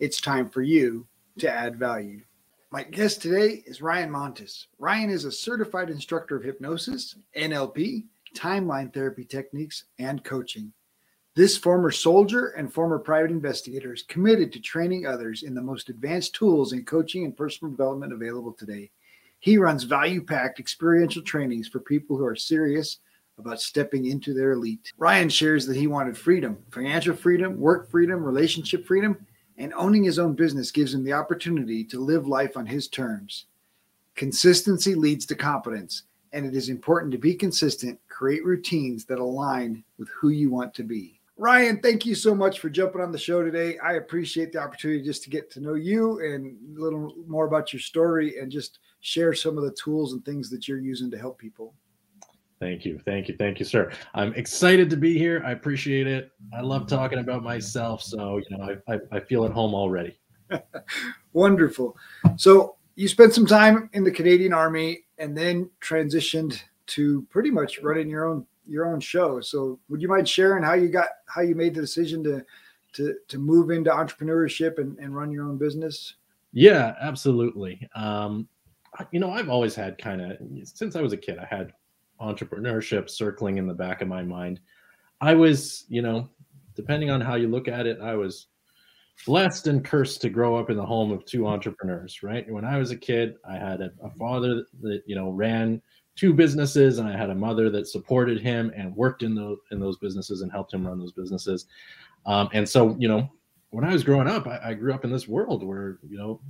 it's time for you to add value. My guest today is Ryan Montis. Ryan is a certified instructor of hypnosis, NLP, timeline therapy techniques, and coaching. This former soldier and former private investigator is committed to training others in the most advanced tools in coaching and personal development available today. He runs value packed experiential trainings for people who are serious about stepping into their elite. Ryan shares that he wanted freedom financial freedom, work freedom, relationship freedom, and owning his own business gives him the opportunity to live life on his terms. Consistency leads to competence, and it is important to be consistent, create routines that align with who you want to be. Ryan, thank you so much for jumping on the show today. I appreciate the opportunity just to get to know you and a little more about your story and just share some of the tools and things that you're using to help people. Thank you. Thank you. Thank you, sir. I'm excited to be here. I appreciate it. I love talking about myself. So, you know, I, I, I feel at home already. Wonderful. So, you spent some time in the Canadian Army and then transitioned to pretty much running your own your own show. So, would you mind sharing how you got how you made the decision to to to move into entrepreneurship and, and run your own business? Yeah, absolutely. Um, you know, I've always had kind of since I was a kid, I had entrepreneurship circling in the back of my mind. I was, you know, depending on how you look at it, I was blessed and cursed to grow up in the home of two entrepreneurs, right? When I was a kid, I had a, a, father that, you know, ran two businesses and I had a mother that supported him and worked in those in those businesses and helped him run those businesses. Um, and so, you know, when I was growing up, I, I grew up in this world where, you know,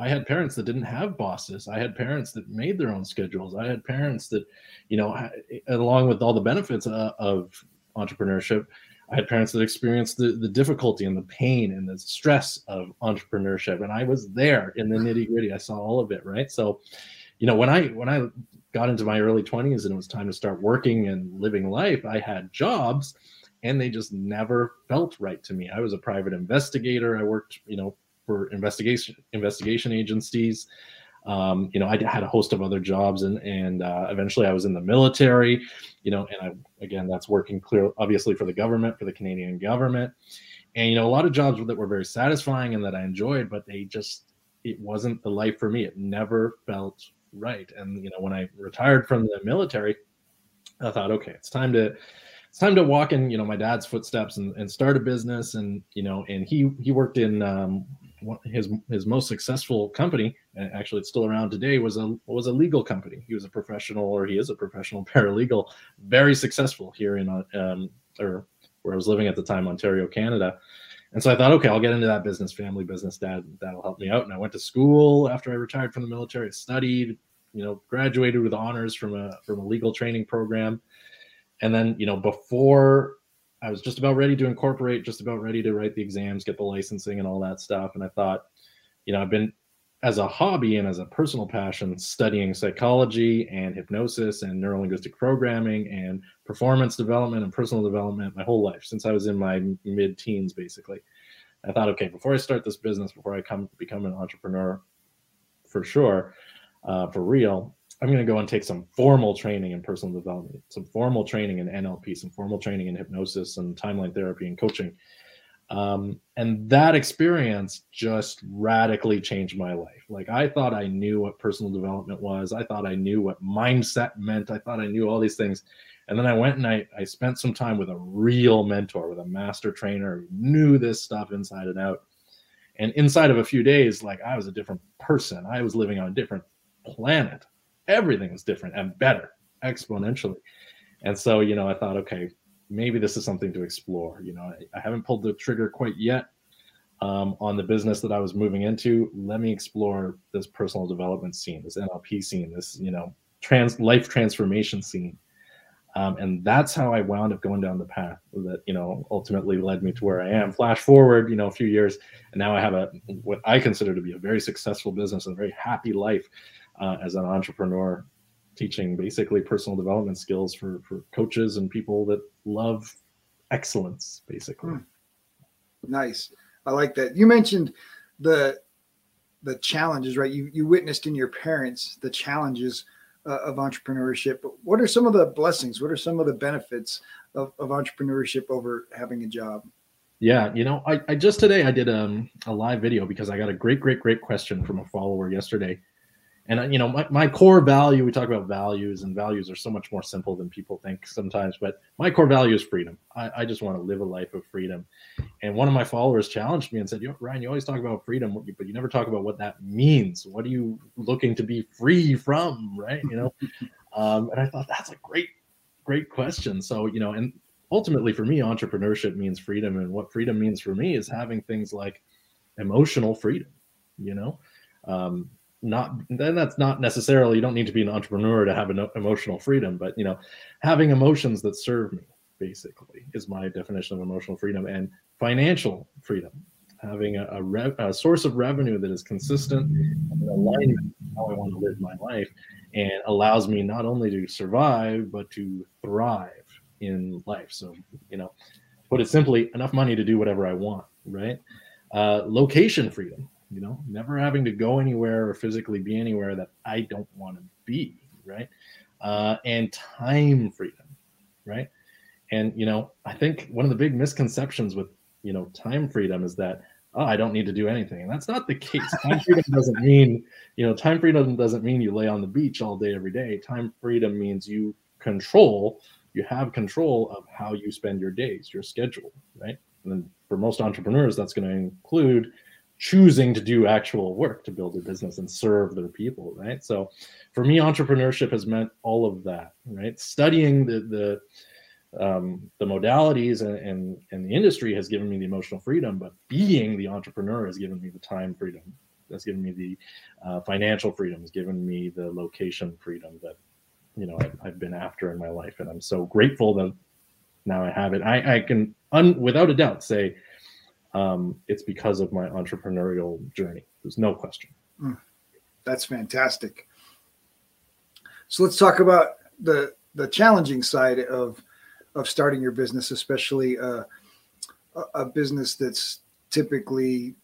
I had parents that didn't have bosses. I had parents that made their own schedules. I had parents that, you know, along with all the benefits uh, of entrepreneurship, I had parents that experienced the, the difficulty and the pain and the stress of entrepreneurship. And I was there in the nitty gritty. I saw all of it. Right. So, you know, when I, when I got into my early 20s and it was time to start working and living life, I had jobs and they just never felt right to me. I was a private investigator. I worked, you know, for investigation investigation agencies. Um, you know, I had a host of other jobs, and and uh, eventually I was in the military. You know, and I again that's working clear, obviously for the government, for the Canadian government, and you know a lot of jobs that were very satisfying and that I enjoyed, but they just it wasn't the life for me. It never felt right. And you know, when I retired from the military, I thought, okay, it's time to it's time to walk in you know my dad's footsteps and, and start a business and you know and he he worked in um, his his most successful company, and actually it's still around today, was a was a legal company. He was a professional, or he is a professional paralegal, very successful here in um, or where I was living at the time, Ontario, Canada. And so I thought, okay, I'll get into that business, family business. Dad, that'll help me out. And I went to school after I retired from the military. Studied, you know, graduated with honors from a from a legal training program. And then, you know, before I was just about ready to incorporate, just about ready to write the exams, get the licensing and all that stuff. And I thought, you know, I've been as a hobby and as a personal passion studying psychology and hypnosis and neurolinguistic programming and performance development and personal development my whole life since I was in my mid teens, basically. I thought, okay, before I start this business, before I come become an entrepreneur for sure, uh, for real, I'm going to go and take some formal training in personal development, some formal training in NLP, some formal training in hypnosis and timeline therapy and coaching. Um, and that experience just radically changed my life. Like I thought I knew what personal development was. I thought I knew what mindset meant. I thought I knew all these things. And then I went and I, I spent some time with a real mentor, with a master trainer who knew this stuff inside and out. And inside of a few days, like I was a different person. I was living on a different planet everything was different and better exponentially. And so, you know, I thought, okay, maybe this is something to explore. You know, I, I haven't pulled the trigger quite yet um, on the business that I was moving into. Let me explore this personal development scene, this NLP scene, this, you know, trans life transformation scene. Um, and that's how I wound up going down the path that you know ultimately led me to where I am. Flash forward, you know, a few years, and now I have a what I consider to be a very successful business and a very happy life uh, as an entrepreneur, teaching basically personal development skills for for coaches and people that love excellence, basically. Hmm. Nice, I like that. You mentioned the the challenges, right? You you witnessed in your parents the challenges uh, of entrepreneurship. But what are some of the blessings? What are some of the benefits of, of entrepreneurship over having a job? Yeah, you know, I, I just today I did um, a live video because I got a great, great, great question from a follower yesterday and you know my, my core value we talk about values and values are so much more simple than people think sometimes but my core value is freedom. I, I just want to live a life of freedom. And one of my followers challenged me and said you ryan you always talk about freedom but you never talk about what that means. What are you looking to be free from? Right? You know? Um, and i thought that's a great great question. So you know and ultimately for me entrepreneurship means freedom. And what freedom means for me is having things like emotional freedom you know? Um, not then that's not necessarily you don't need to be an entrepreneur to have an emotional freedom but you know having emotions that serve me basically is my definition of emotional freedom and financial freedom. Having a, a, a source of revenue that is consistent and with how i want to live my life and allows me not only to survive but to thrive in life. So you know put it simply enough money to do whatever i want right? Uh, location freedom you know, never having to go anywhere or physically be anywhere that I don't want to be, right? Uh, and time freedom, right? And you know, I think one of the big misconceptions with you know time freedom is that oh, I don't need to do anything, and that's not the case. Time freedom doesn't mean you know time freedom doesn't mean you lay on the beach all day every day. Time freedom means you control, you have control of how you spend your days, your schedule, right? And then for most entrepreneurs, that's going to include choosing to do actual work to build a business and serve their people right so for me entrepreneurship has meant all of that right studying the the um, the modalities and, and, and the industry has given me the emotional freedom, but being the entrepreneur has given me the time freedom. That's given me the uh, financial freedom. Has given me the location freedom that you know I've, I've, been after in my life, and I'm so grateful that now I have it. I, I can un, without a doubt say um, it's because of my entrepreneurial journey. There's no question. Mm, that's fantastic. So let's talk about the the challenging side of of starting your business, especially uh, a, a business that's typically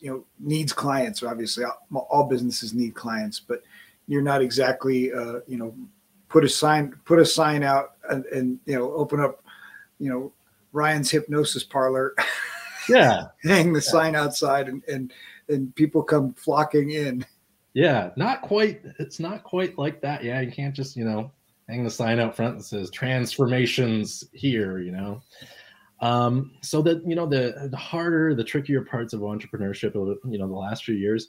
you know needs clients. Obviously, all, all businesses need clients, but you're not exactly uh, you know put a sign put a sign out and, and you know open up you know Ryan's hypnosis parlor yeah. Hang the yeah. sign outside and, and and people come flocking in. Yeah not quite it's not quite like that. Yeah you can't just you know hang the sign out front that says transformations here you know? Um so that you know the the harder the trickier parts of entrepreneurship you know the last few years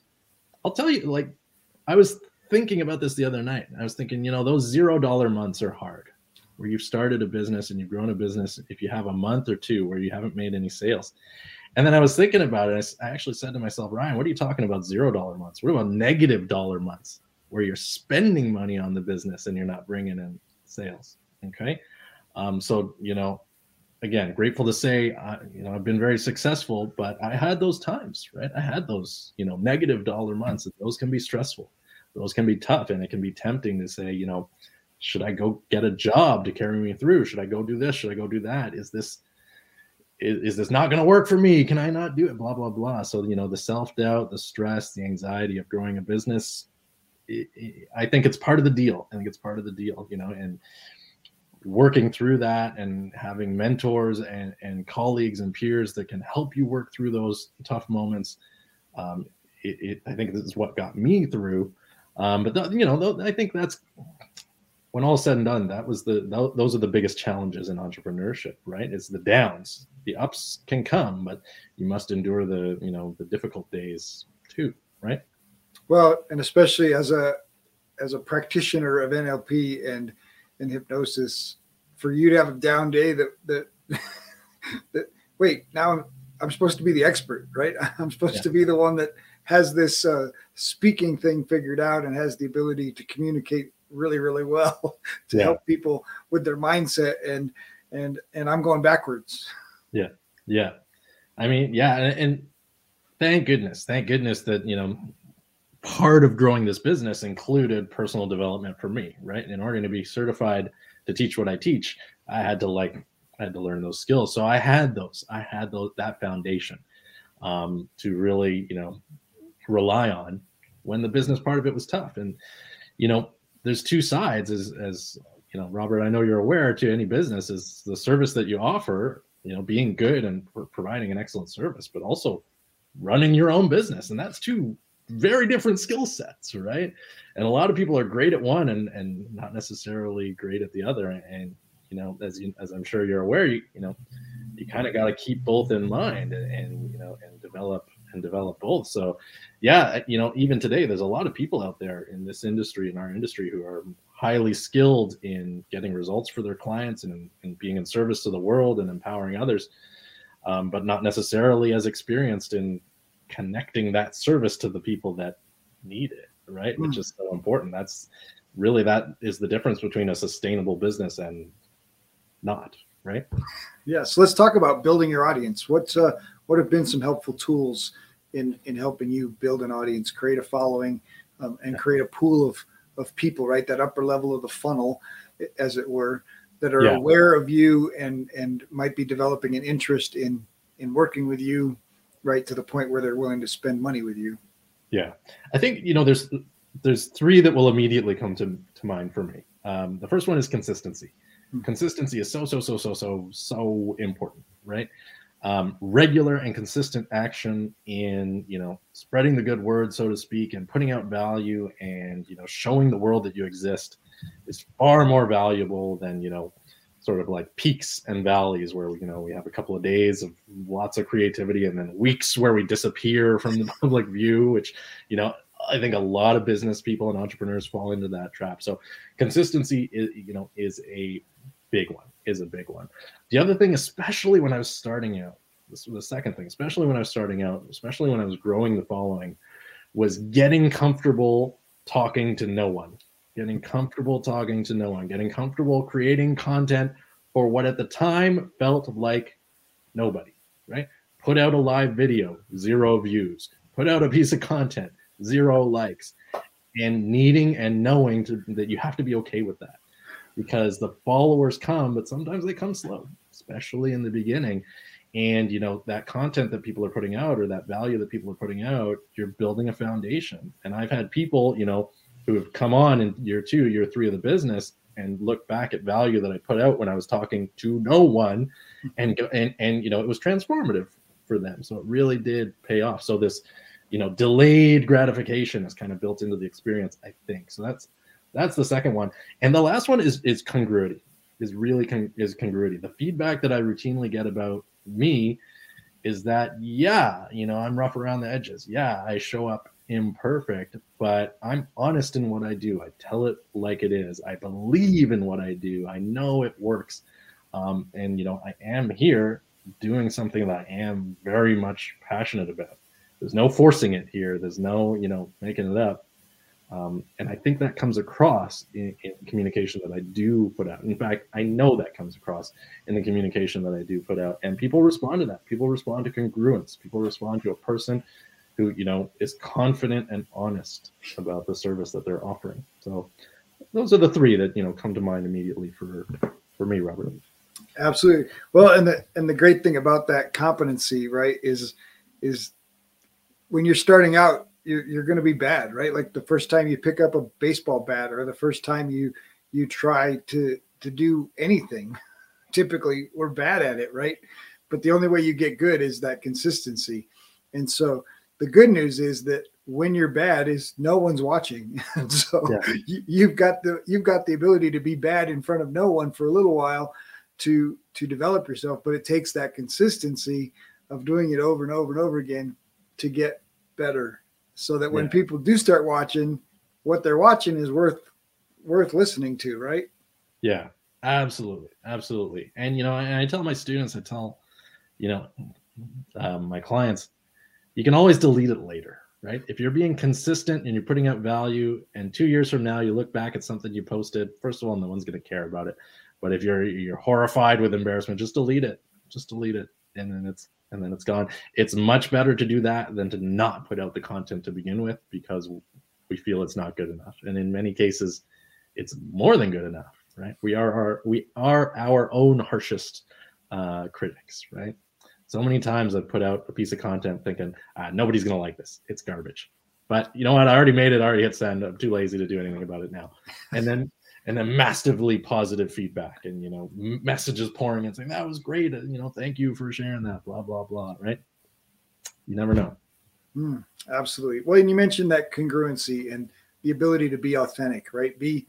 i'll tell you like i was thinking about this the other night. I was thinking you know those zero dollar months are hard where you've started a business and you've grown a business if you have a month or two where you haven't made any sales. And then i was thinking about it i actually said to myself ryan what are you talking about zero dollar months? What about negative dollar months where you're spending money on the business and you're not bringing in sales? Okay? Um, so you know again grateful to say uh, you know i've been very successful but i had those times right? I had those you know negative dollar months those can be stressful. Those can be tough and it can be tempting to say you know should I go get a job to carry me through? Should I go do this? Should I go do that? Is this is, is this not going to work for me? Can I not do it? Blah blah blah. So you know the self doubt, the stress, the anxiety of growing a business. It, it, I think it's part of the deal. I think it's part of the deal. You know, and working through that and having mentors and and colleagues and peers that can help you work through those tough moments. Um, it, I think this is what got me through. Um, but you know, I think that's when all said and done, that was the those are the biggest challenges in entrepreneurship, right? It's the downs. The ups can come, but you must endure the you know the difficult days too, right? Well, and especially as a as a practitioner of NLP and and hypnosis, for you to have a down day that that that wait now I'm I'm supposed to be the expert, right? I'm supposed yeah. to be the one that has this uh, speaking thing figured out and has the ability to communicate really really well to Yeah. help people with their mindset and and and I'm going backwards. Yeah. Yeah. I mean, yeah, and, and thank goodness, thank goodness that, you know, part of growing this business included personal development for me, right? In order to be certified to teach what I teach, I had to like I had to learn those skills. So I had those. I had those that foundation um, to really, you know, rely on when the business part of it was tough. And you know, there's two sides as as you know, Robert, I know you're aware to any business is the service that you offer you know being good and pro- providing an excellent service but also running your own business. And that's two very different skill sets right? And a lot of people are great at one and and not necessarily great at the other. And, and you know as you as i'm sure you're aware you, you know you kind of got to keep both in mind and, and you know and develop and develop both so yeah you know even today there's a lot of people out there in this industry in our industry who are highly skilled in getting results for their clients and, and being in service to the world and empowering others, um, but not necessarily as experienced in connecting that service to the people that need it, right? Mm. Which is so important. That's really that is the difference between a sustainable business and not, right? Yeah, so let's talk about building your audience. What's uh, what have been some helpful tools in in helping you build an audience, create a following, um, and create a pool of of people, right? That upper level of the funnel, as it were, that are Yeah. aware of you and and might be developing an interest in in working with you, right to the point where they're willing to spend money with you. Yeah, I think you know there's there's three that will immediately come to to mind for me. Um, the first one is consistency. Hmm. Consistency is so so so so so so important, right? Um, regular and consistent action in you know spreading the good word, so to speak, and putting out value and you know showing the world that you exist is far more valuable than you know sort of like peaks and valleys where you know we have a couple of days of lots of creativity and then weeks where we disappear from the public view which you know i think a lot of business people and entrepreneurs fall into that trap. So consistency is you know is a big one is a big one the other thing especially when i was starting out this was the second thing especially when i was starting out especially when i was growing the following was getting comfortable talking to no one getting comfortable talking to no one, getting comfortable creating content for what at the time felt like nobody, right? Put out a live video, zero views. Put out a piece of content, zero likes. And needing and knowing to, that you have to be okay with that because the followers come, but sometimes they come slow, especially in the beginning. And you know that content that people are putting out or that value that people are putting out, you're building a foundation. And I've had people, you know, who have come on in year two, year three of the business and look back at value that I put out when I was talking to no one and and and you know it was transformative for them. So it really did pay off. So this, you know, delayed gratification is kind of built into the experience, I think. So that's that's the second one. And the last one is is congruity. Is really con- is congruity. The feedback that I routinely get about me is that yeah, you know, I'm rough around the edges. Yeah, I show up imperfect, but I'm honest in what I do. I tell it like it is. I believe in what I do. I know it works. Um, and, you know, I am here doing something that I am very much passionate about. There's no forcing it here. There's no, you know, making it up. Um, and I think that comes across in, in communication that I do put out. In fact, I know that comes across in the communication that I do put out. And people respond to that. People respond to congruence. People respond to a person who you know is confident and honest about the service that they're offering so those are the three that you know come to mind immediately for for me robert Absolutely. Well, and the and the great thing about that competency, right, is is when you're starting out, you're you're going to be bad, right? Like the first time you pick up a baseball bat, or the first time you you try to to do anything, typically we're bad at it, right? But the only way you get good is that consistency. And so the good news is that when you're bad is no one's watching. And so Yeah. you, you've got the you've got the ability to be bad in front of no one for a little while to to develop yourself, but it takes that consistency of doing it over and over and over again to get better. So that when Yeah. people do start watching, what they're watching is worth worth listening to, right? yeah absolutely absolutely and you know and i tell my students i tell you know um, my clients you can always delete it later right? If you're being consistent and you're putting out value, and two years from now you look back at something you posted, first of all, no one's going to care about it. But if you're you're horrified with embarrassment, just delete it. Just delete it, and then it's and then it's gone. It's much better to do that than to not put out the content to begin with because we feel it's not good enough. And in many cases, it's more than good enough, right? We are our we are our own harshest uh, critics, right? So many times I've put out a piece of content thinking ah, nobody's gonna like this. It's garbage. But you know what? I already made it. I already hit send. I'm too lazy to do anything about it now. And then and then massively positive feedback and you know messages pouring and saying that was great. You know, thank you for sharing that. Blah blah blah. Right? You never know. Mm, absolutely. Well, and you mentioned that congruency and the ability to be authentic, right? Be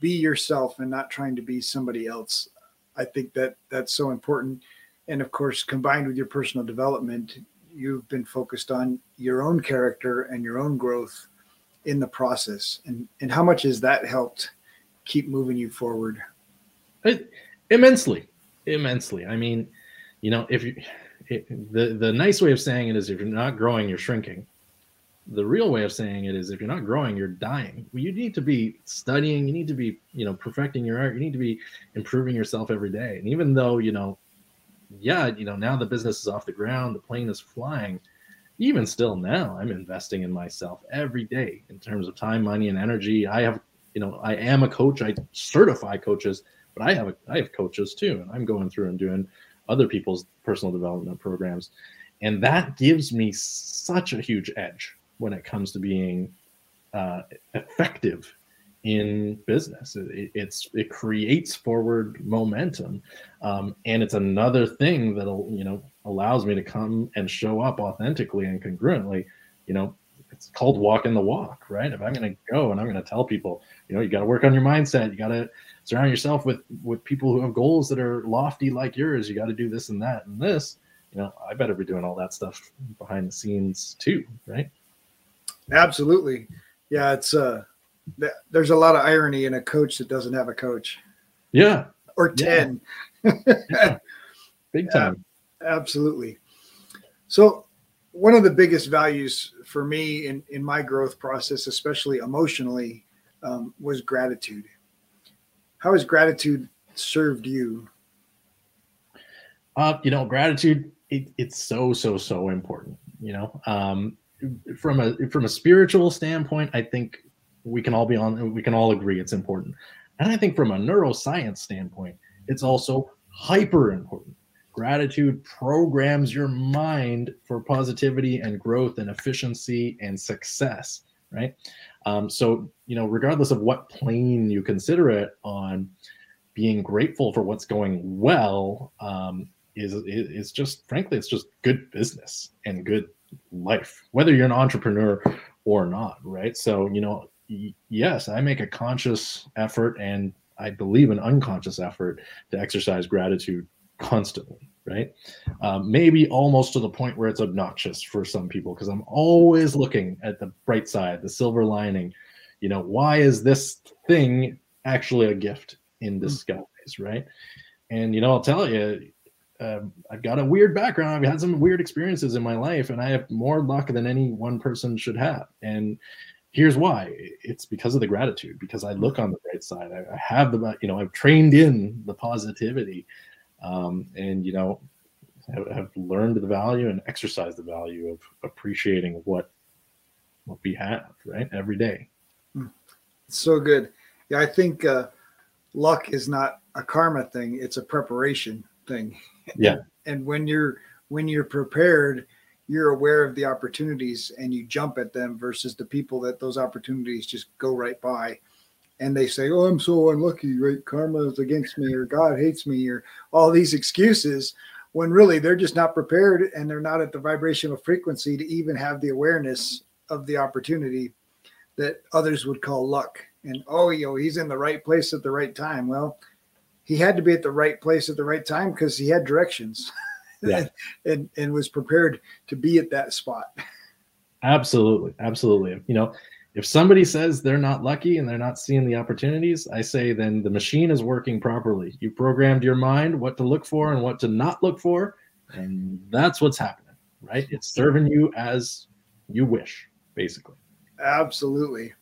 be yourself and not trying to be somebody else. I think that that's so important. And of course, combined with your personal development, you've been focused on your own character and your own growth in the process. And and how much has that helped keep moving you forward? It, immensely, immensely. I mean, you know, if you it, the the nice way of saying it is if you're not growing, you're shrinking. The real way of saying it is if you're not growing, you're dying. You need to be studying. You need to be, you know, perfecting your art. You need to be improving yourself every day. And even though, you know, yeah, you know, now the business is off the ground, the plane is flying. Even still now, I'm investing in myself every day in terms of time, money, and energy. I have, you know, I am a coach. I certify coaches, but I have a, I have coaches too, and I'm going through and doing other people's personal development programs. And that gives me such a huge edge when it comes to being uh, effective in business. It, it's it creates forward momentum, um, and it's another thing that'll you know allows me to come and show up authentically and congruently. You know, it's called walking the walk, right? If I'm going to go and I'm going to tell people, you know, you got to work on your mindset, you got to surround yourself with with people who have goals that are lofty like yours. You got to do this and that and this. You know, I better be doing all that stuff behind the scenes too, right? Absolutely. Yeah, it's uh there's a lot of irony in a coach that doesn't have a coach. Yeah. Or 10. Yeah. Big time. Yeah, absolutely. So one of the biggest values for me in, in my growth process, especially emotionally, um, was gratitude how has gratitude served you? Uh, you know, gratitude it, it's so so so important. You know, um, from a from a spiritual standpoint, I think we can all be on we can all agree it's important, and I think from a neuroscience standpoint, it's also hyper important. Gratitude programs your mind for positivity and growth and efficiency and success, right? Um, so, you know, regardless of what plane you consider it on, being grateful for what's going well um, is is just frankly, it's just good business and good life, whether you're an entrepreneur or not, right? So, you know, yes, I make a conscious effort and I believe an unconscious effort to exercise gratitude constantly right? Um, maybe almost to the point where it's obnoxious for some people because I'm always looking at the bright side, the silver lining. You know, why is this thing actually a gift in hmm. disguise, right? And you know, I'll tell you, um, I've got a weird background. I've had some weird experiences in my life, and I have more luck than any one person should have. And here's why: it's because of the gratitude. Because I look on the bright side. I, I have the, you know, I've trained in the positivity um, and you know have, have, learned the value and exercised the value of appreciating what what we have right every day. Hmm. So good. Yeah, I think uh, luck is not a karma thing; it's a preparation thing. Yeah. and when you're when you're prepared, you're aware of the opportunities and you jump at them versus the people that those opportunities just go right by and they say, "Oh, I'm so unlucky, right? Karma is against me, or God hates me, or all these excuses." When really they're just not prepared and they're not at the vibrational frequency to even have the awareness of the opportunity that others would call luck. And oh, yo, he's in the right place at the right time. Well, he had to be at the right place at the right time because he had directions, yeah. and and was prepared to be at that spot. Absolutely, absolutely. You know, if somebody says they're not lucky and they're not seeing the opportunities, I say then the machine is working properly. You programmed your mind what to look for and what to not look for, and that's what's happening, right? It's serving you as you wish, basically. Absolutely.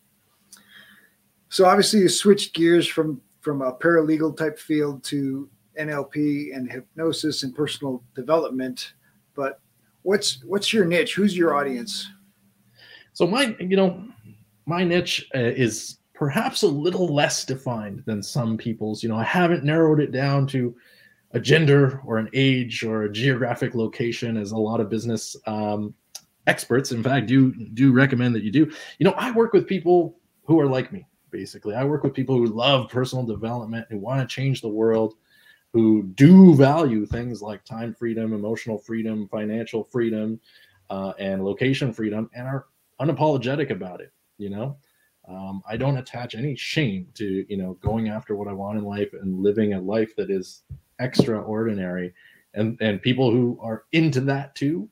So obviously you switched gears from from a paralegal type field to NLP and hypnosis and personal development. But what's what's your niche? Who's your audience? So my you know my niche uh, is perhaps a little less defined than some people's. You know, I haven't narrowed it down to a gender or an age or a geographic location as a lot of business um, experts in fact do do recommend that you do. You know i work with people who are like me basically. I work with people who love personal development who want to change the world who do value things like time freedom emotional freedom financial freedom uh, and location freedom and are unapologetic about it you know? Um, i don't attach any shame to you know going after what i want in life and living a life that is extraordinary. And and people who are into that too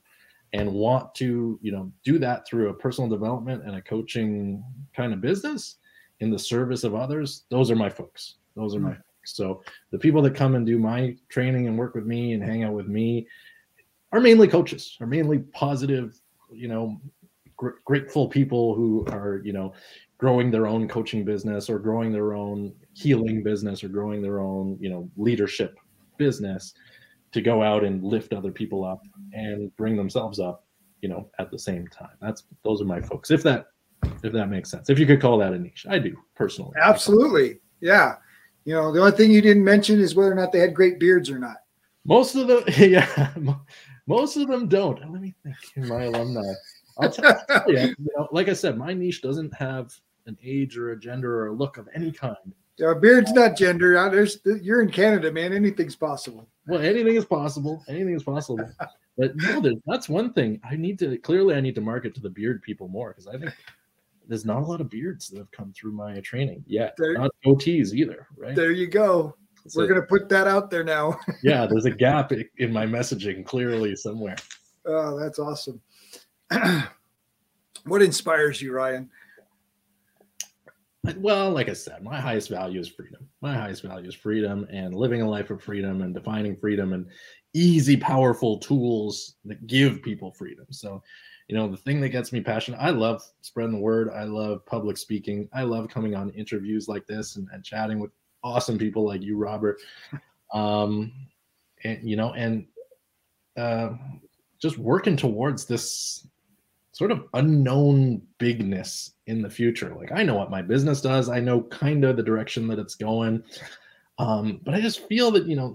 and want to you know do that through a personal development and a coaching kind of business in the service of others those are my folks. Those are my folks. So the people that come and do my training and work with me and hang out with me are mainly coaches are mainly positive you know gr- grateful people who are you know growing their own coaching business or growing their own healing business or growing their own you know leadership business to go out and lift other people up and bring themselves up you know at the same time. That's those are my folks if that if that makes sense. If you could call that a niche i do personally. Absolutely. Yeah. You know the only thing you didn't mention is whether or not they had great beards or not. Most of them yeah most of them don't. Let me think my alumni i'll tell you, you know, like i said my niche doesn't have an age or a gender or a look of any kind yeah, beard's not gender. There's you're in Canada, man. Anything's possible. Well, anything is possible. Anything is possible. but no, that's one thing. I need to clearly I need to market to the beard people more because I think there's not a lot of beards that have come through my training yet. There, not goatees either, right? There you go. That's We're it. gonna put that out there now. yeah, there's a gap in my messaging clearly somewhere. Oh, that's awesome. what inspires you, Ryan? well, like I said, my highest value is freedom. My highest value is freedom and living a life of freedom and defining freedom and easy, powerful tools that give people freedom. So, you know, the thing that gets me passionate, I love spreading the word. I love public speaking. I love coming on interviews like this and, and chatting with awesome people like you, Robert. Um, and, you know, and uh, just working towards this sort of unknown bigness in the future. Like I know what my business does, I know kind of the direction that it's going. Um, but I just feel that, you know,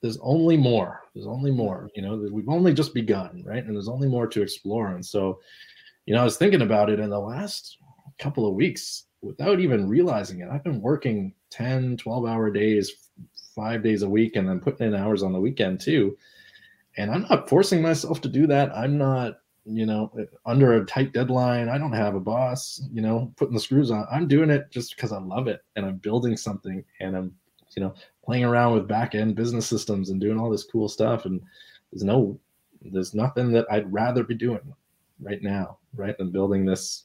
there's only more. There's only more, you know, we've only just begun, right? And there's only more to explore. And so, you know, I was thinking about it in the last couple of weeks without even realizing it. I've been working 10, 12 hour days, five days a week, and then putting in hours on the weekend too. And I'm not forcing myself to do that. I'm not you know, under a tight deadline. I don't have a boss, you know, putting the screws on. I'm doing it just because I love it and I'm building something and I'm, you know, playing around with back end business systems and doing all this cool stuff. And there's no, there's nothing that I'd rather be doing right now, right, than building this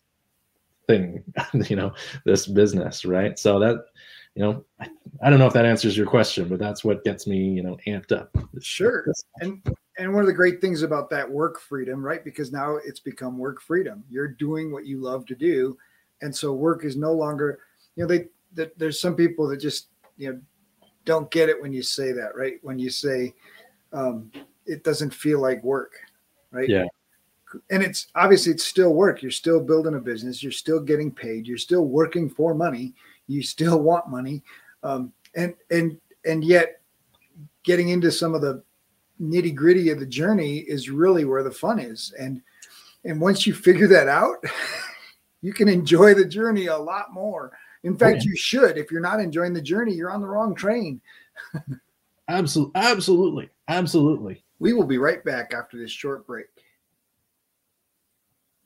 thing, you know, this business, right? So that, you know, I, I don't know if that answers your question, but that's what gets me, you know, amped up. Sure. And and one of the great things about that work freedom, right? Because now it's become work freedom. You're doing what you love to do, and so work is no longer. You know, they, they there's some people that just you know don't get it when you say that, right? When you say um, it doesn't feel like work, right? Yeah. And it's obviously it's still work. You're still building a business. You're still getting paid. You're still working for money. You still want money, um, and and and yet getting into some of the nitty gritty of the journey is really where the fun is. And and once you figure that out, you can enjoy the journey a lot more. In oh, fact, yeah. you should. If you're not enjoying the journey, you're on the wrong train. absolutely, absolutely, absolutely. We will be right back after this short break.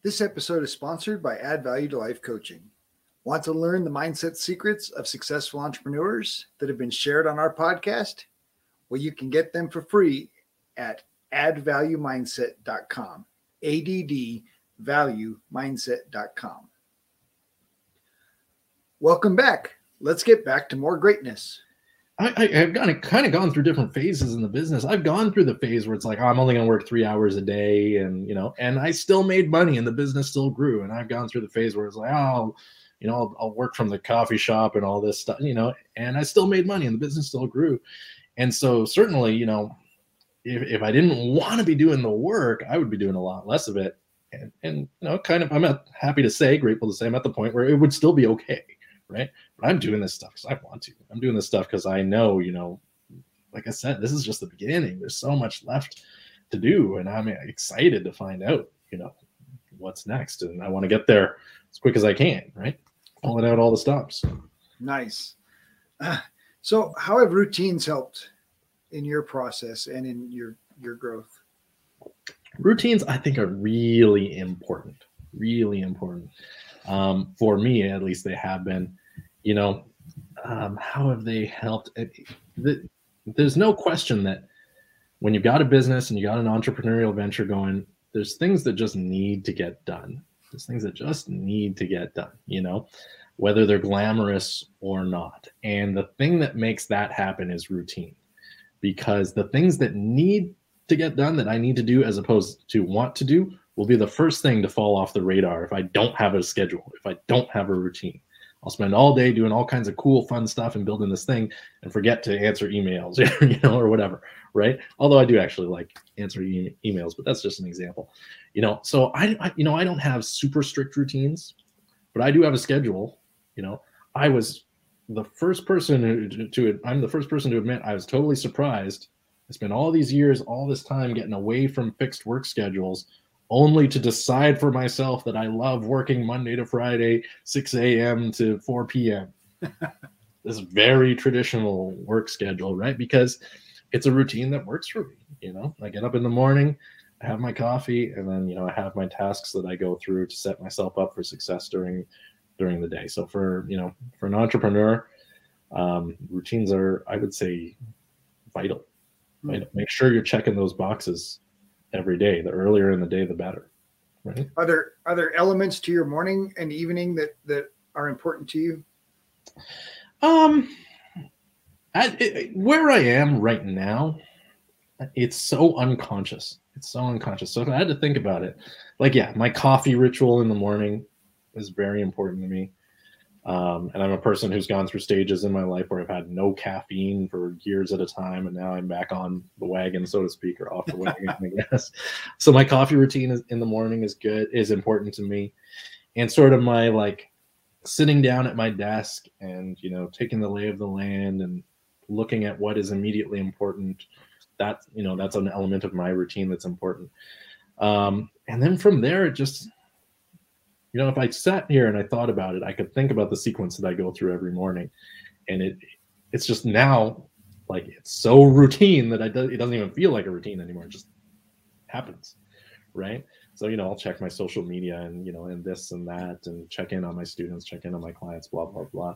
This episode is sponsored by Add Value to Life Coaching. Want to learn the mindset secrets of successful entrepreneurs that have been shared on our podcast? Well, you can get them for free at addvaluemindset.com. addvaluemindset.com. Welcome back. Let's get back to more greatness. I, have kind of kind of gone through different phases in the business. I've gone through the phase where it's like oh, I'm only going to work three hours a day, and you know, and I still made money, and the business still grew. And I've gone through the phase where it's like oh, you know, I'll, I'll work from the coffee shop and all this stuff, you know, and I still made money, and the business still grew. And so certainly, you know, if, if I didn't want to be doing the work, I would be doing a lot less of it. And, and you know, kind of, I'm happy to say, grateful to say, I'm at the point where it would still be okay right? But I'm doing this stuff because I want to. I'm doing this stuff because I know, you know, like I said, this is just the beginning. There's so much left to do, and I'm excited to find out, you know, what's next. And I want to get there as quick as I can, right? Pulling out all the stops. Nice. Uh, so, how have routines helped in your process and in your your growth? Routines, I think, are really important. Really important. Um, for me, at least, they have been you know, um, how have they helped? there's no question that when you've got a business and you got an entrepreneurial venture going, there's things that just need to get done. There's things that just need to get done, you know, whether they're glamorous or not. And the thing that makes that happen is routine because the things that need to get done that I need to do as opposed to want to do will be the first thing to fall off the radar if I don't have a schedule, if I don't have a routine. I'll spend all day doing all kinds of cool, fun stuff and building this thing and forget to answer emails, you know, or whatever, right? Although I do actually like answering e- emails, but that's just an example, you know. So I, I, you know, I don't have super strict routines, but I do have a schedule. You know, I was the first person to, to I'm the first person to admit I was totally surprised. I spent all these years, all this time getting away from fixed work schedules only to decide for myself that I love working Monday to Friday, 6 a.m. to 4 p.m. this very traditional work schedule, right? Because it's a routine that works for me. You know, I get up in the morning, I have my coffee, and then you know I have my tasks that I go through to set myself up for success during during the day. So for you know for an entrepreneur, um, routines are I would say vital. Right? Make sure you're checking those boxes every day. The earlier in the day, the better. Right? Are there are there elements to your morning and evening that that are important to you? Um, I, it, where I am right now, it's so unconscious. It's so unconscious. So if I had to think about it, like yeah, my coffee ritual in the morning is very important to me. Um, and I'm a person who's gone through stages in my life where I've had no caffeine for years at a time, and now I'm back on the wagon, so to speak, or off the wagon, I guess. So my coffee routine is, in the morning is good, is important to me, and sort of my like sitting down at my desk and you know taking the lay of the land and looking at what is immediately important. That you know that's an element of my routine that's important. Um, and then from there, it just you know, if I sat here and I thought about it, I could think about the sequence that I go through every morning, and it it's just now like it's so routine that I do, it doesn't even feel like a routine anymore. It just happens, right? So you know, I'll check my social media and you know, and this and that, and check in on my students, check in on my clients, blah blah blah.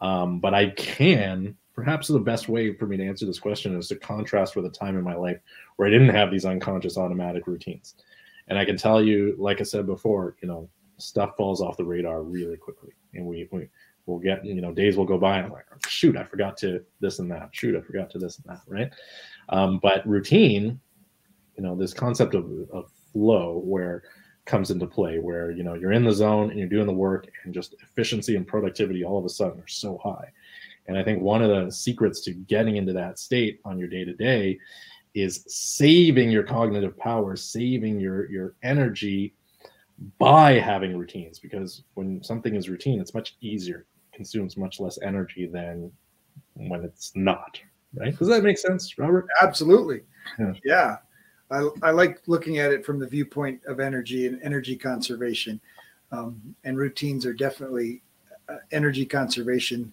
Um, but I can perhaps the best way for me to answer this question is to contrast with a time in my life where I didn't have these unconscious automatic routines. And I can tell you, like I said before, you know, stuff falls off the radar really quickly, and we we will get you know days will go by and I'm like shoot I forgot to this and that. Shoot I forgot to this and that right, um, but routine, you know this concept of, of flow where comes into play where you know you're in the zone and you're doing the work and just efficiency and productivity all of a sudden are so high. And i think one of the secrets to getting into that state on your day to day is saving your cognitive power saving your your energy by having routines because when something is routine it's much easier consumes much less energy than when it's not right? Does that make sense robert? Absolutely. Yeah, yeah. I, I like looking at it from the viewpoint of energy and energy conservation um, and routines are definitely uh, energy conservation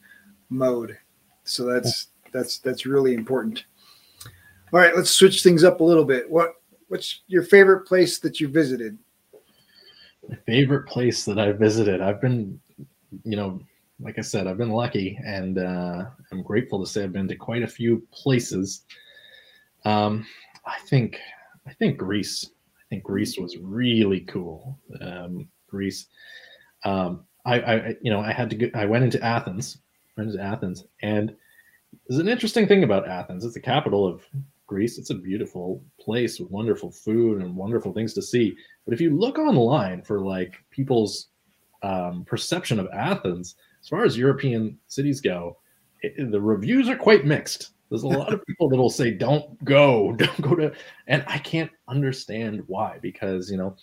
mode so that's that's that's really important all right let's switch things up a little bit what what's your favorite place that you visited my favorite place that I visited. I've been, you know, like I said, I've been lucky, and uh, I'm grateful to say I've been to quite a few places. Um, I think, I think Greece. I think Greece was really cool. Um, Greece. Um, I, I, you know, I had to go. I went into Athens. Went into Athens, and there's an interesting thing about Athens. It's the capital of Greece. It's a beautiful place with wonderful food and wonderful things to see. But if you look online for like people's um, perception of Athens, as far as European cities go, it, the reviews are quite mixed. There's a lot of people that will say, "Don't go, don't go to," and I can't understand why. Because you know,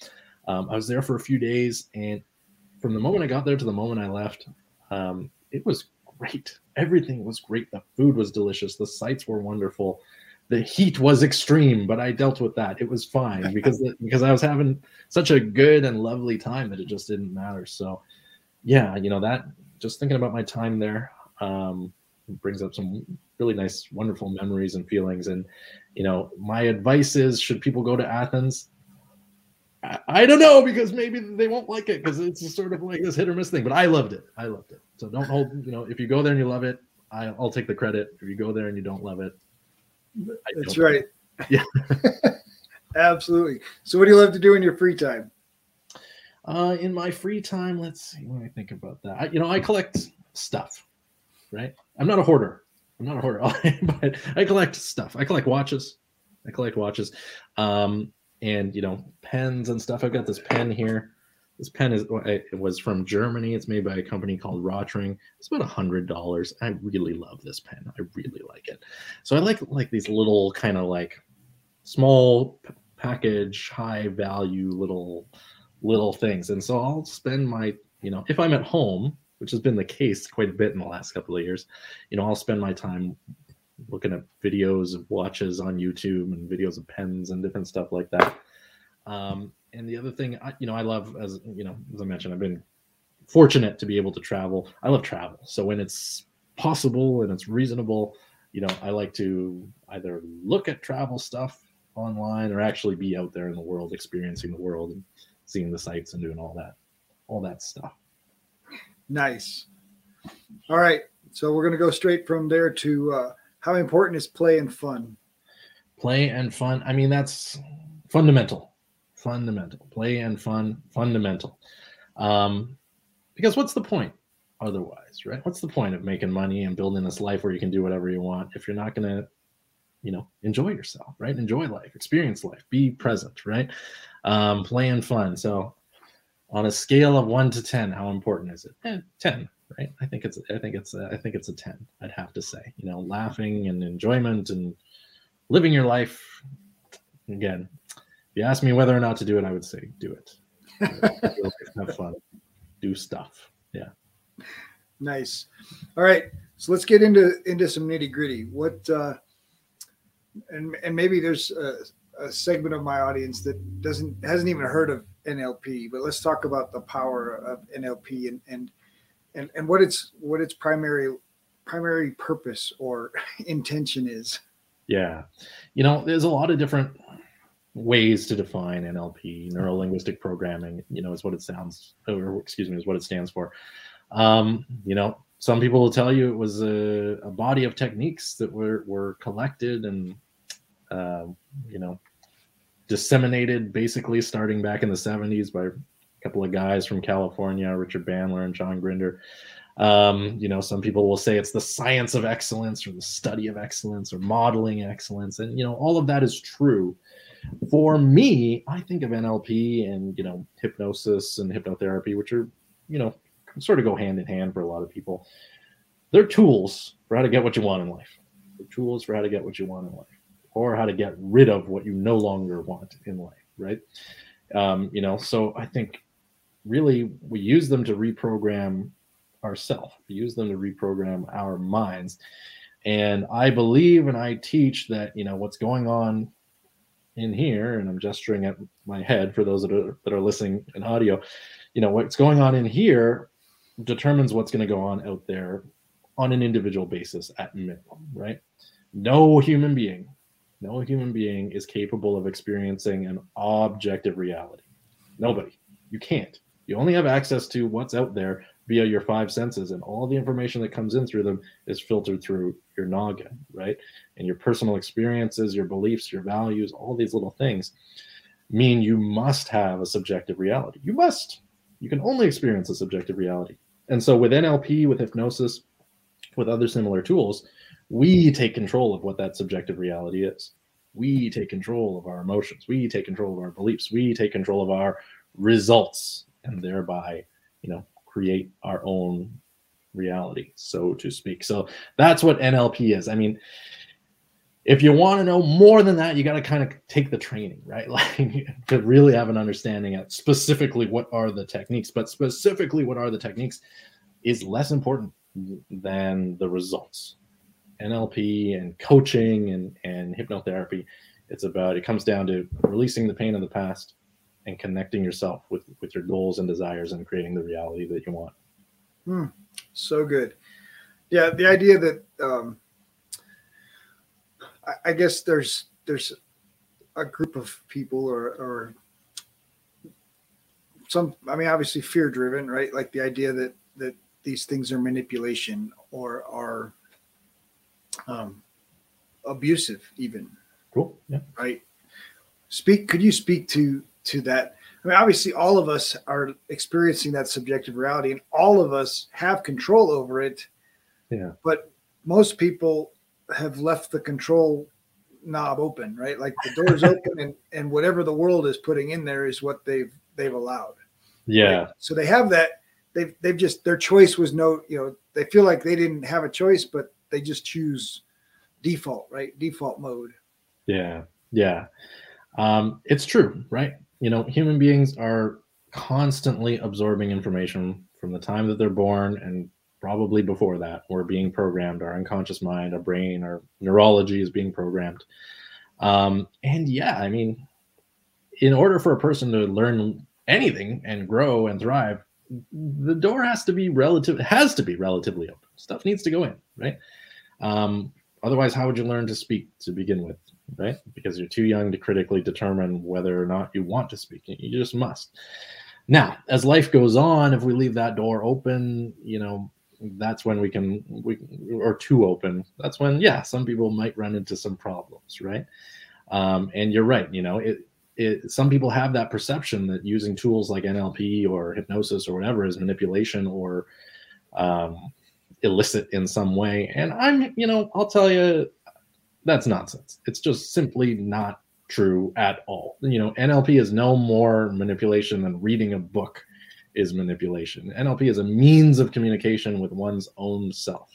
um, I was there for a few days, and from the moment I got there to the moment I left, um, it was great. Everything was great. The food was delicious. The sights were wonderful. The heat was extreme, but I dealt with that. It was fine because because I was having such a good and lovely time that it just didn't matter. So, yeah, you know that. Just thinking about my time there um, brings up some really nice, wonderful memories and feelings. And you know, my advice is: should people go to Athens? I, don't know because maybe they won't like it because it's sort of like this hit or miss thing. But I loved it. I loved it. So don't hold. You know, if you go there and you love it, I, will take the credit. If you go there and you don't love it, that's right. Yeah, absolutely. So, what do you love to do in your free time? Uh, in my free time, let's see. When I think about that, I, you know, I collect stuff. Right. I'm not a hoarder. I'm not a hoarder, but I collect stuff. I collect watches. I collect watches. Um, and you know pens and stuff. I've got this pen here. This pen is it was from Germany. It's made by a company called Rotring. It's about a hundred dollars. I really love this pen. I really like it. So I like like these little kind of like small p- package, high value little little things. And so I'll spend my you know if I'm at home, which has been the case quite a bit in the last couple of years, you know I'll spend my time looking at videos of watches on YouTube and videos of pens and different stuff like that. Um, and the other thing, I, you know, I love as you know, as I mentioned, I've been fortunate to be able to travel. I love travel, so when it's possible and it's reasonable, you know, I like to either look at travel stuff online or actually be out there in the world, experiencing the world and seeing the sights and doing all that, all that stuff. Nice. All right, so we're going to go straight from there to uh, how important is play and fun? Play and fun. I mean, that's fundamental. Fundamental. Play and fun, fundamental. Um, because what's the point otherwise, right? What's the point of making money and building this life where you can do whatever you want if you're not going to, you know, enjoy yourself, right? Enjoy life, experience life, be present, right? Um, play and fun. So, on a scale of one to 10, how important is it? Eh, 10, right? I think it's I think it's a, I think it's a 10. I'd have to say. You know, laughing and enjoyment and living your life. Again, if you ask me whether or not to do it, I would say do it. have fun, do stuff. Yeah. Nice. All right, so let's get into into some nitty gritty. What uh, and and maybe there's a, a segment of my audience that doesn't hasn't even heard of NLP, but let's talk about the power of NLP and and and, and what its what its primary primary purpose or intention is. Yeah. You know, there's a lot of different ways to define NLP, neuro linguistic programming, you know, is what it sounds or excuse me, is what it stands for. Um, you know, some people will tell you it was a, a body of techniques that were, were collected and uh, you know disseminated basically starting back in the 70s by a couple of guys from California, Richard Bandler and John Grinder. Um, you know, some people will say it's the science of excellence or the study of excellence or modeling excellence. And, you know, all of that is true. For me, I think of NLP and, you know, hypnosis and hypnotherapy, which are, you know, sort of go hand in hand for a lot of people. They're tools for how to get what you want in life. They're tools for how to get what you want in life or how to get rid of what you no longer want in life, right? Um, you know, so I think really we use them to reprogram ourselves we use them to reprogram our minds. And i believe and i teach that you know what's going on in here and i'm gesturing at my head for those that are that are listening in audio you know what's going on in here determines what's going to go on out there on an individual basis at minimum right? No human being no human being is capable of experiencing an objective reality nobody you can't you only have access to what's out there via your five senses, and all the information that comes in through them is filtered through your noggin, right? And your personal experiences, your beliefs, your values, all these little things mean you must have a subjective reality. You must. You can only experience a subjective reality. And so with NLP, with hypnosis, with other similar tools, we take control of what that subjective reality is. We take control of our emotions. We take control of our beliefs. We take control of our results and thereby, you know, create our own reality, so to speak. So that's what NLP is. I mean, if you want to know more than that, you got to kind of take the training, right? Like to really have an understanding of specifically what are the techniques, but specifically what are the techniques is less important than the results. NLP and coaching and, and hypnotherapy, it's about, it comes down to releasing the pain of the past and connecting yourself with, with your goals and desires and creating the reality that you want. Hmm. So good. Yeah. The idea that, um, I, I guess there's, there's a group of people or, or some, I mean, obviously fear driven, right? Like the idea that, that these things are manipulation or are um, abusive even cool yeah. right? Speak could you speak to to that? I mean obviously all of us are experiencing that subjective reality and all of us have control over it. Yeah. But most people have left the control knob open right? Like the door's open and and whatever the world is putting in there is what they've they've allowed. Yeah. Right? so they have that they've they've just their choice was no you know they feel like they didn't have a choice but they just choose default, right? Default mode. Yeah, yeah. Um, it's true, right? You know, human beings are constantly absorbing information from the time that they're born and probably before that. We're being programmed. Our unconscious mind, our brain, our neurology is being programmed. Um, and yeah, I mean, in order for a person to learn anything and grow and thrive, the door has to be relative has to be relatively open. Stuff needs to go in, right? Um, otherwise, how would you learn to speak to begin with, right? Because you're too young to critically determine whether or not you want to speak. You just must. Now, as life goes on, if we leave that door open, you know, that's when we can we or too open. That's when, yeah, some people might run into some problems, right? Um, and you're right. You know, it it, some people have that perception that using tools like NLP or hypnosis or whatever is manipulation or um, illicit in some way. And I'm, you know, I'll tell you, that's nonsense. It's just simply not true at all. You know, NLP is no more manipulation than reading a book is manipulation. NLP is a means of communication with one's own self.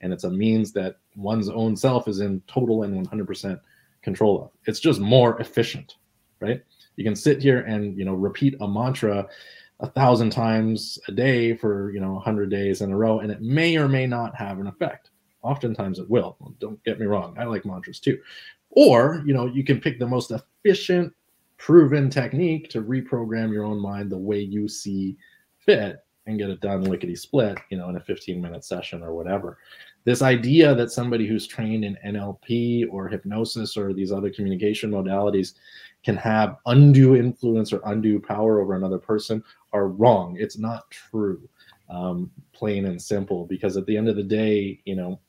And it's a means that one's own self is in total and 100% control of. It's just more efficient, right? You can sit here and, you know, repeat a mantra a thousand times a day for you know 100 days in a row and it may or may not have an effect. Oftentimes it will. Don't get me wrong. I like mantras too. Or you know you can pick the most efficient proven technique to reprogram your own mind the way you see fit and get it done lickety split you know in a 15 minute session or whatever. This idea that somebody who's trained in nlp or hypnosis or these other communication modalities can have undue influence or undue power over another person are wrong. It's not true, um, plain and simple. Because at the end of the day, you know,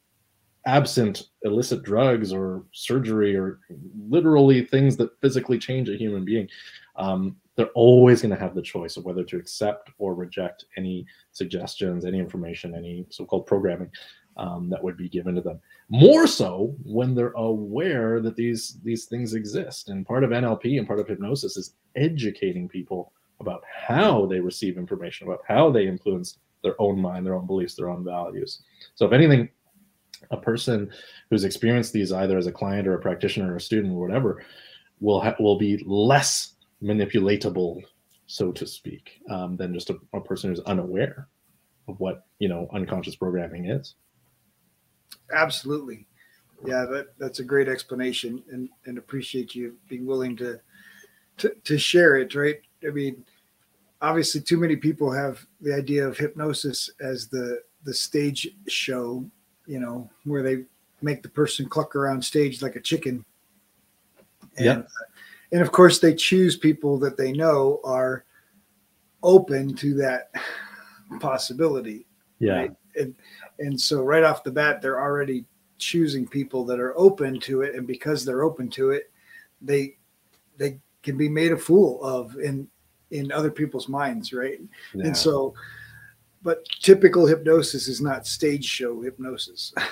absent illicit drugs or surgery or literally things that physically change a human being, um, they're always going to have the choice of whether to accept or reject any suggestions, any information, any so-called programming um, that would be given to them. More so when they're aware that these these things exist. And part of NLP and part of hypnosis is educating people about how they receive information, about how they influence their own mind, their own beliefs, their own values. So, if anything, a person who's experienced these either as a client or a practitioner or a student or whatever will ha- will be less manipulatable, so to speak, um, than just a, a person who's unaware of what you know unconscious programming is. Absolutely, yeah, that that's a great explanation, and and appreciate you being willing to to, to share it. Right, I mean, obviously, too many people have the idea of hypnosis as the the stage show, you know, where they make the person cluck around stage like a chicken. And, yeah. Uh, and of course, they choose people that they know are open to that possibility. Yeah. Right? And, and so, right off the bat, they're already choosing people that are open to it. And because they're open to it, they they can be made a fool of in in other people's minds, right? Yeah. And so, but typical hypnosis is not stage show hypnosis.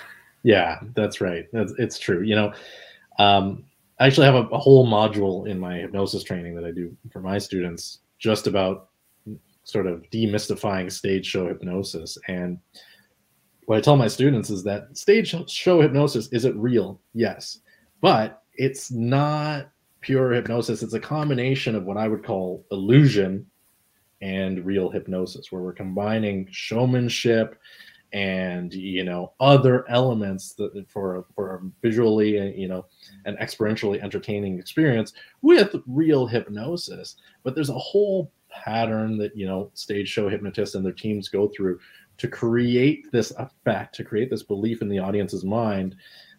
Yeah, that's right. That's it's true. You know, um, I actually have a, a whole module in my hypnosis training that I do for my students just about sort of demystifying stage show hypnosis. And what I tell my students is that stage show hypnosis is it real? Yes, but it's not pure hypnosis. It's a combination of what I would call illusion and real hypnosis, where we're combining showmanship and you know other elements that for for visually you know an experientially entertaining experience with real hypnosis but there's a whole pattern that you know stage show hypnotists and their teams go through to create this effect to create this belief in the audience's mind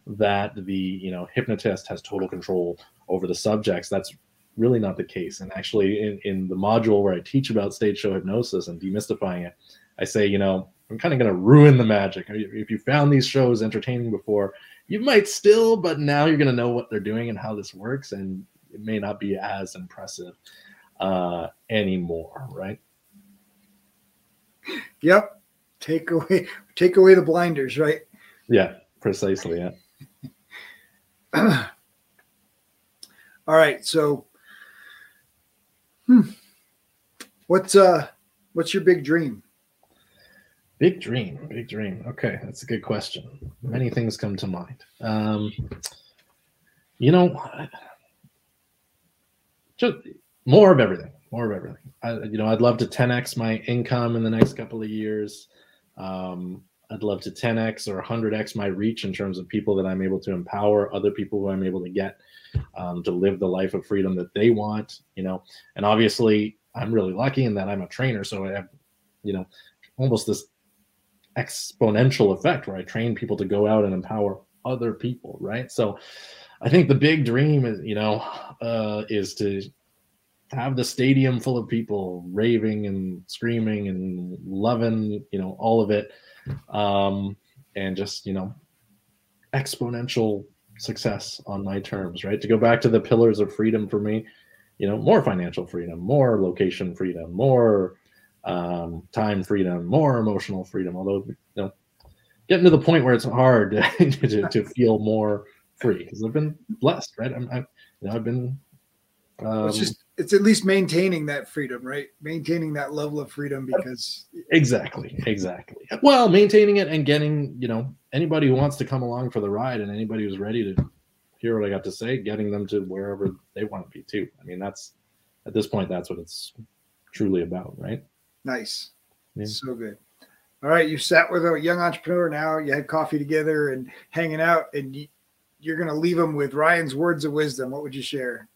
that the you know hypnotist has total control over the subjects that's really not the case. And actually in, in the module where i teach about stage show hypnosis and demystifying it i say you know i'm kind of going to ruin the magic. If you found these shows entertaining before you might still but now you're going to know what they're doing and how this works and it may not be as impressive uh, anymore right? Yep take away take away the blinders right? Yeah precisely yeah. All right so hmm, what's uh what's your big dream? Big dream big dream. Okay that's a good question. Many things come to mind. Um you know just more of everything more of everything. I, you know i'd love to 10x my income in the next couple of years um I'd love to 10x or 100x my reach in terms of people that I'm able to empower, other people who I'm able to get um, to live the life of freedom that they want, you know. And obviously, I'm really lucky in that I'm a trainer, so I have, you know, almost this exponential effect where I train people to go out and empower other people, right? So, I think the big dream is, you know, uh, is to have the stadium full of people raving and screaming and loving, you know, all of it um, and just you know exponential success on my terms right? To go back to the pillars of freedom for me you know more financial freedom more location freedom more um, time freedom more emotional freedom although you know getting to the point where it's hard to, to feel more free because i've been blessed right? I'm, i you know i've been um, it's just it's at least maintaining that freedom, right? Maintaining that level of freedom because exactly, exactly. Well, maintaining it and getting you know anybody who wants to come along for the ride and anybody who's ready to hear what I got to say, getting them to wherever they want to be too. I mean, that's at this point, that's what it's truly about, right? Nice, yeah. so good. All right, you sat with a young entrepreneur now. You had coffee together and hanging out, and you, you're going to leave them with Ryan's words of wisdom. What would you share?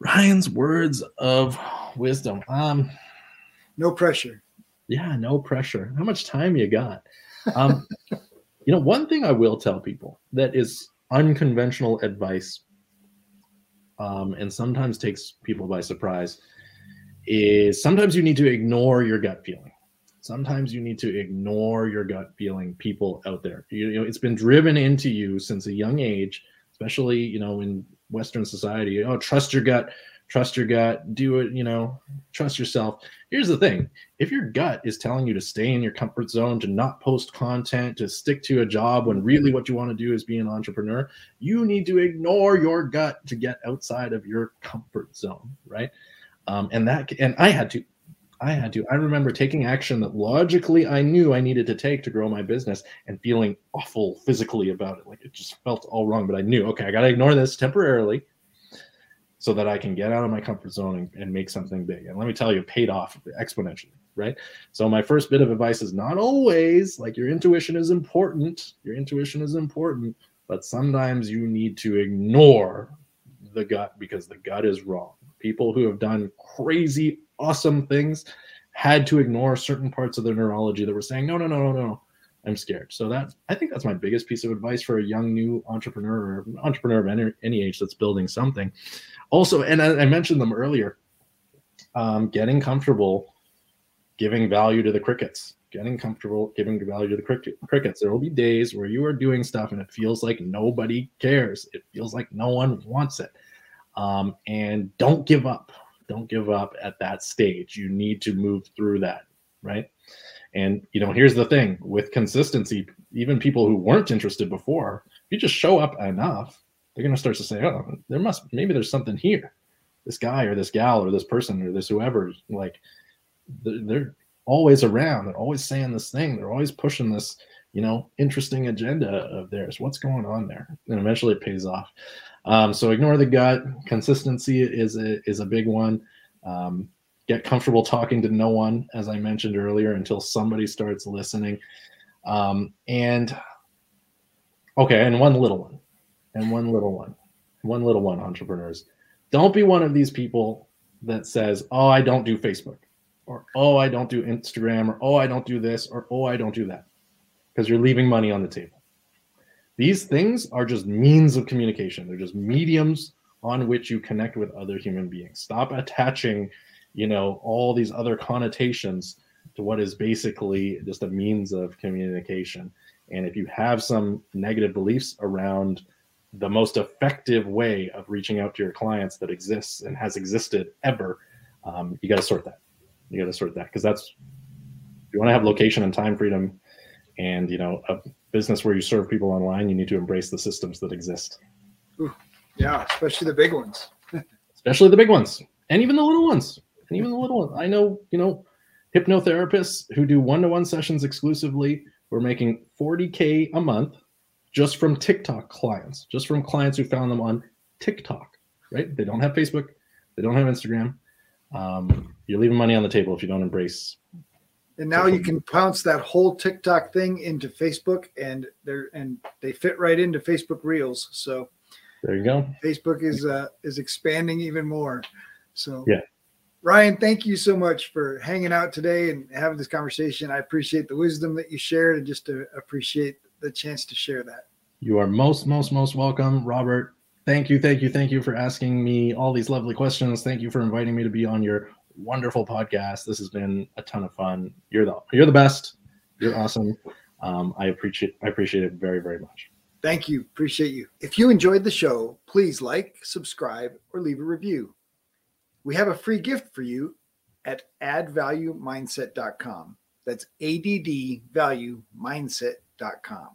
Ryan's words of wisdom. Um, no pressure. Yeah, no pressure. How much time you got? Um, you know, one thing I will tell people that is unconventional advice, um, and sometimes takes people by surprise, is sometimes you need to ignore your gut feeling. Sometimes you need to ignore your gut feeling. People out there, you, you know, it's been driven into you since a young age, especially you know in Western society. Oh, trust your gut, trust your gut, do it, you know, trust yourself. Here's the thing if your gut is telling you to stay in your comfort zone, to not post content, to stick to a job when really what you want to do is be an entrepreneur, you need to ignore your gut to get outside of your comfort zone, right? Um, and that, and I had to, I had to. I remember taking action that logically I knew I needed to take to grow my business and feeling awful physically about it. Like it just felt all wrong, but I knew, okay, I got to ignore this temporarily so that I can get out of my comfort zone and, and, make something big. And let me tell you, it paid off exponentially, right? So my first bit of advice is not always like your intuition is important. Your intuition is important, but sometimes you need to ignore the gut because the gut is wrong. People who have done crazy awesome things had to ignore certain parts of their neurology that were saying no no no no no i'm scared. So that i think that's my biggest piece of advice for a young new entrepreneur or an entrepreneur of any, any age that's building something. Also and i, I mentioned them earlier um, getting comfortable giving value to the crickets getting comfortable giving value to the cricket, crickets. There will be days where you are doing stuff and it feels like nobody cares. It feels like no one wants it um, and don't give up don't give up at that stage. You need to move through that, right? And you know, here's the thing with consistency, even people who weren't interested before, if you just show up enough, they're gonna start to say, Oh, there must maybe there's something here. This guy or this gal or this person or this whoever, like they're always around. They're always saying this thing. They're always pushing this, you know, interesting agenda of theirs. What's going on there? And eventually it pays off. Um, so ignore the gut. Consistency is a, is a big one. Um, get comfortable talking to no one, as I mentioned earlier, until somebody starts listening. Um, and okay, and one little one, and one little one, one little one, entrepreneurs. Don't be one of these people that says, "Oh, I don't do Facebook," or "Oh, I don't do Instagram," or "Oh, I don't do this," or "Oh, I don't do that," because you're leaving money on the table. These things are just means of communication. They're just mediums on which you connect with other human beings. Stop attaching you know all these other connotations to what is basically just a means of communication and if you have some negative beliefs around the most effective way of reaching out to your clients that exists and has existed ever um, you got to sort that you got to sort that because that's you want to have location and time freedom and you know a business where you serve people online you need to embrace the systems that exist Ooh, yeah especially the big ones especially the big ones and even the little ones and even the little ones. I know, you know, hypnotherapists who do one-to-one sessions exclusively were making 40k a month just from TikTok clients, just from clients who found them on TikTok. Right? They don't have Facebook, they don't have Instagram. Um, you're leaving money on the table if you don't embrace. And now you can pounce that whole TikTok thing into Facebook, and they're and they fit right into Facebook Reels. So there you go. Facebook is uh, is expanding even more. So yeah, Ryan, thank you so much for hanging out today and having this conversation. I appreciate the wisdom that you shared and just to appreciate the chance to share that. You are most, most, most welcome, Robert. Thank you, thank you, thank you for asking me all these lovely questions. Thank you for inviting me to be on your wonderful podcast. This has been a ton of fun. You're the you're the best. You're awesome. Um, I appreciate I appreciate it very, very much. Thank you. Appreciate you. If you enjoyed the show, please like, subscribe, or leave a review. We have a free gift for you at addvaluemindset.com. That's addvaluemindset.com.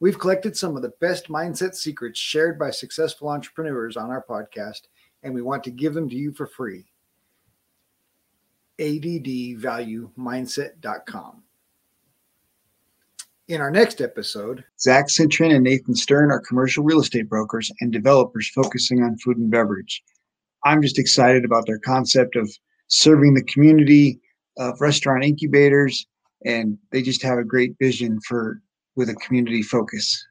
We've collected some of the best mindset secrets shared by successful entrepreneurs on our podcast, and we want to give them to you for free. addvaluemindset.com. In our next episode, Zach Citrin and Nathan Stern are commercial real estate brokers and developers focusing on food and beverage. I'm just excited about their concept of serving the community of restaurant incubators, and they just have a great vision for with a community focus.